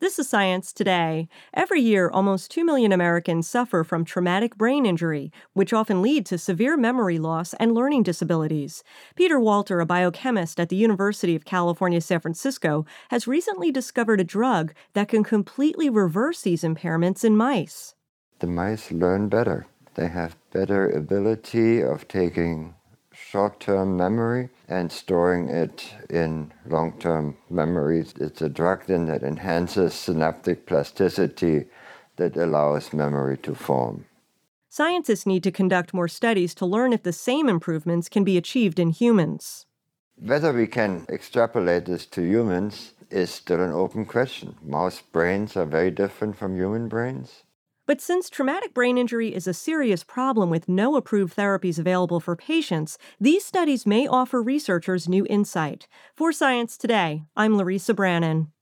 This is Science Today. Every year, almost 2 million Americans suffer from traumatic brain injury, which often lead to severe memory loss and learning disabilities. Peter Walter, a biochemist at the University of California, San Francisco, has recently discovered a drug that can completely reverse these impairments in mice. The mice learn better. They have better ability of taking short-term memory and storing it in long-term memories. It's a drug then that enhances synaptic plasticity that allows memory to form. Scientists need to conduct more studies to learn if the same improvements can be achieved in humans. Whether we can extrapolate this to humans is still an open question. Mouse brains are very different from human brains. But since traumatic brain injury is a serious problem with no approved therapies available for patients, these studies may offer researchers new insight. For Science Today, I'm Larissa Branin.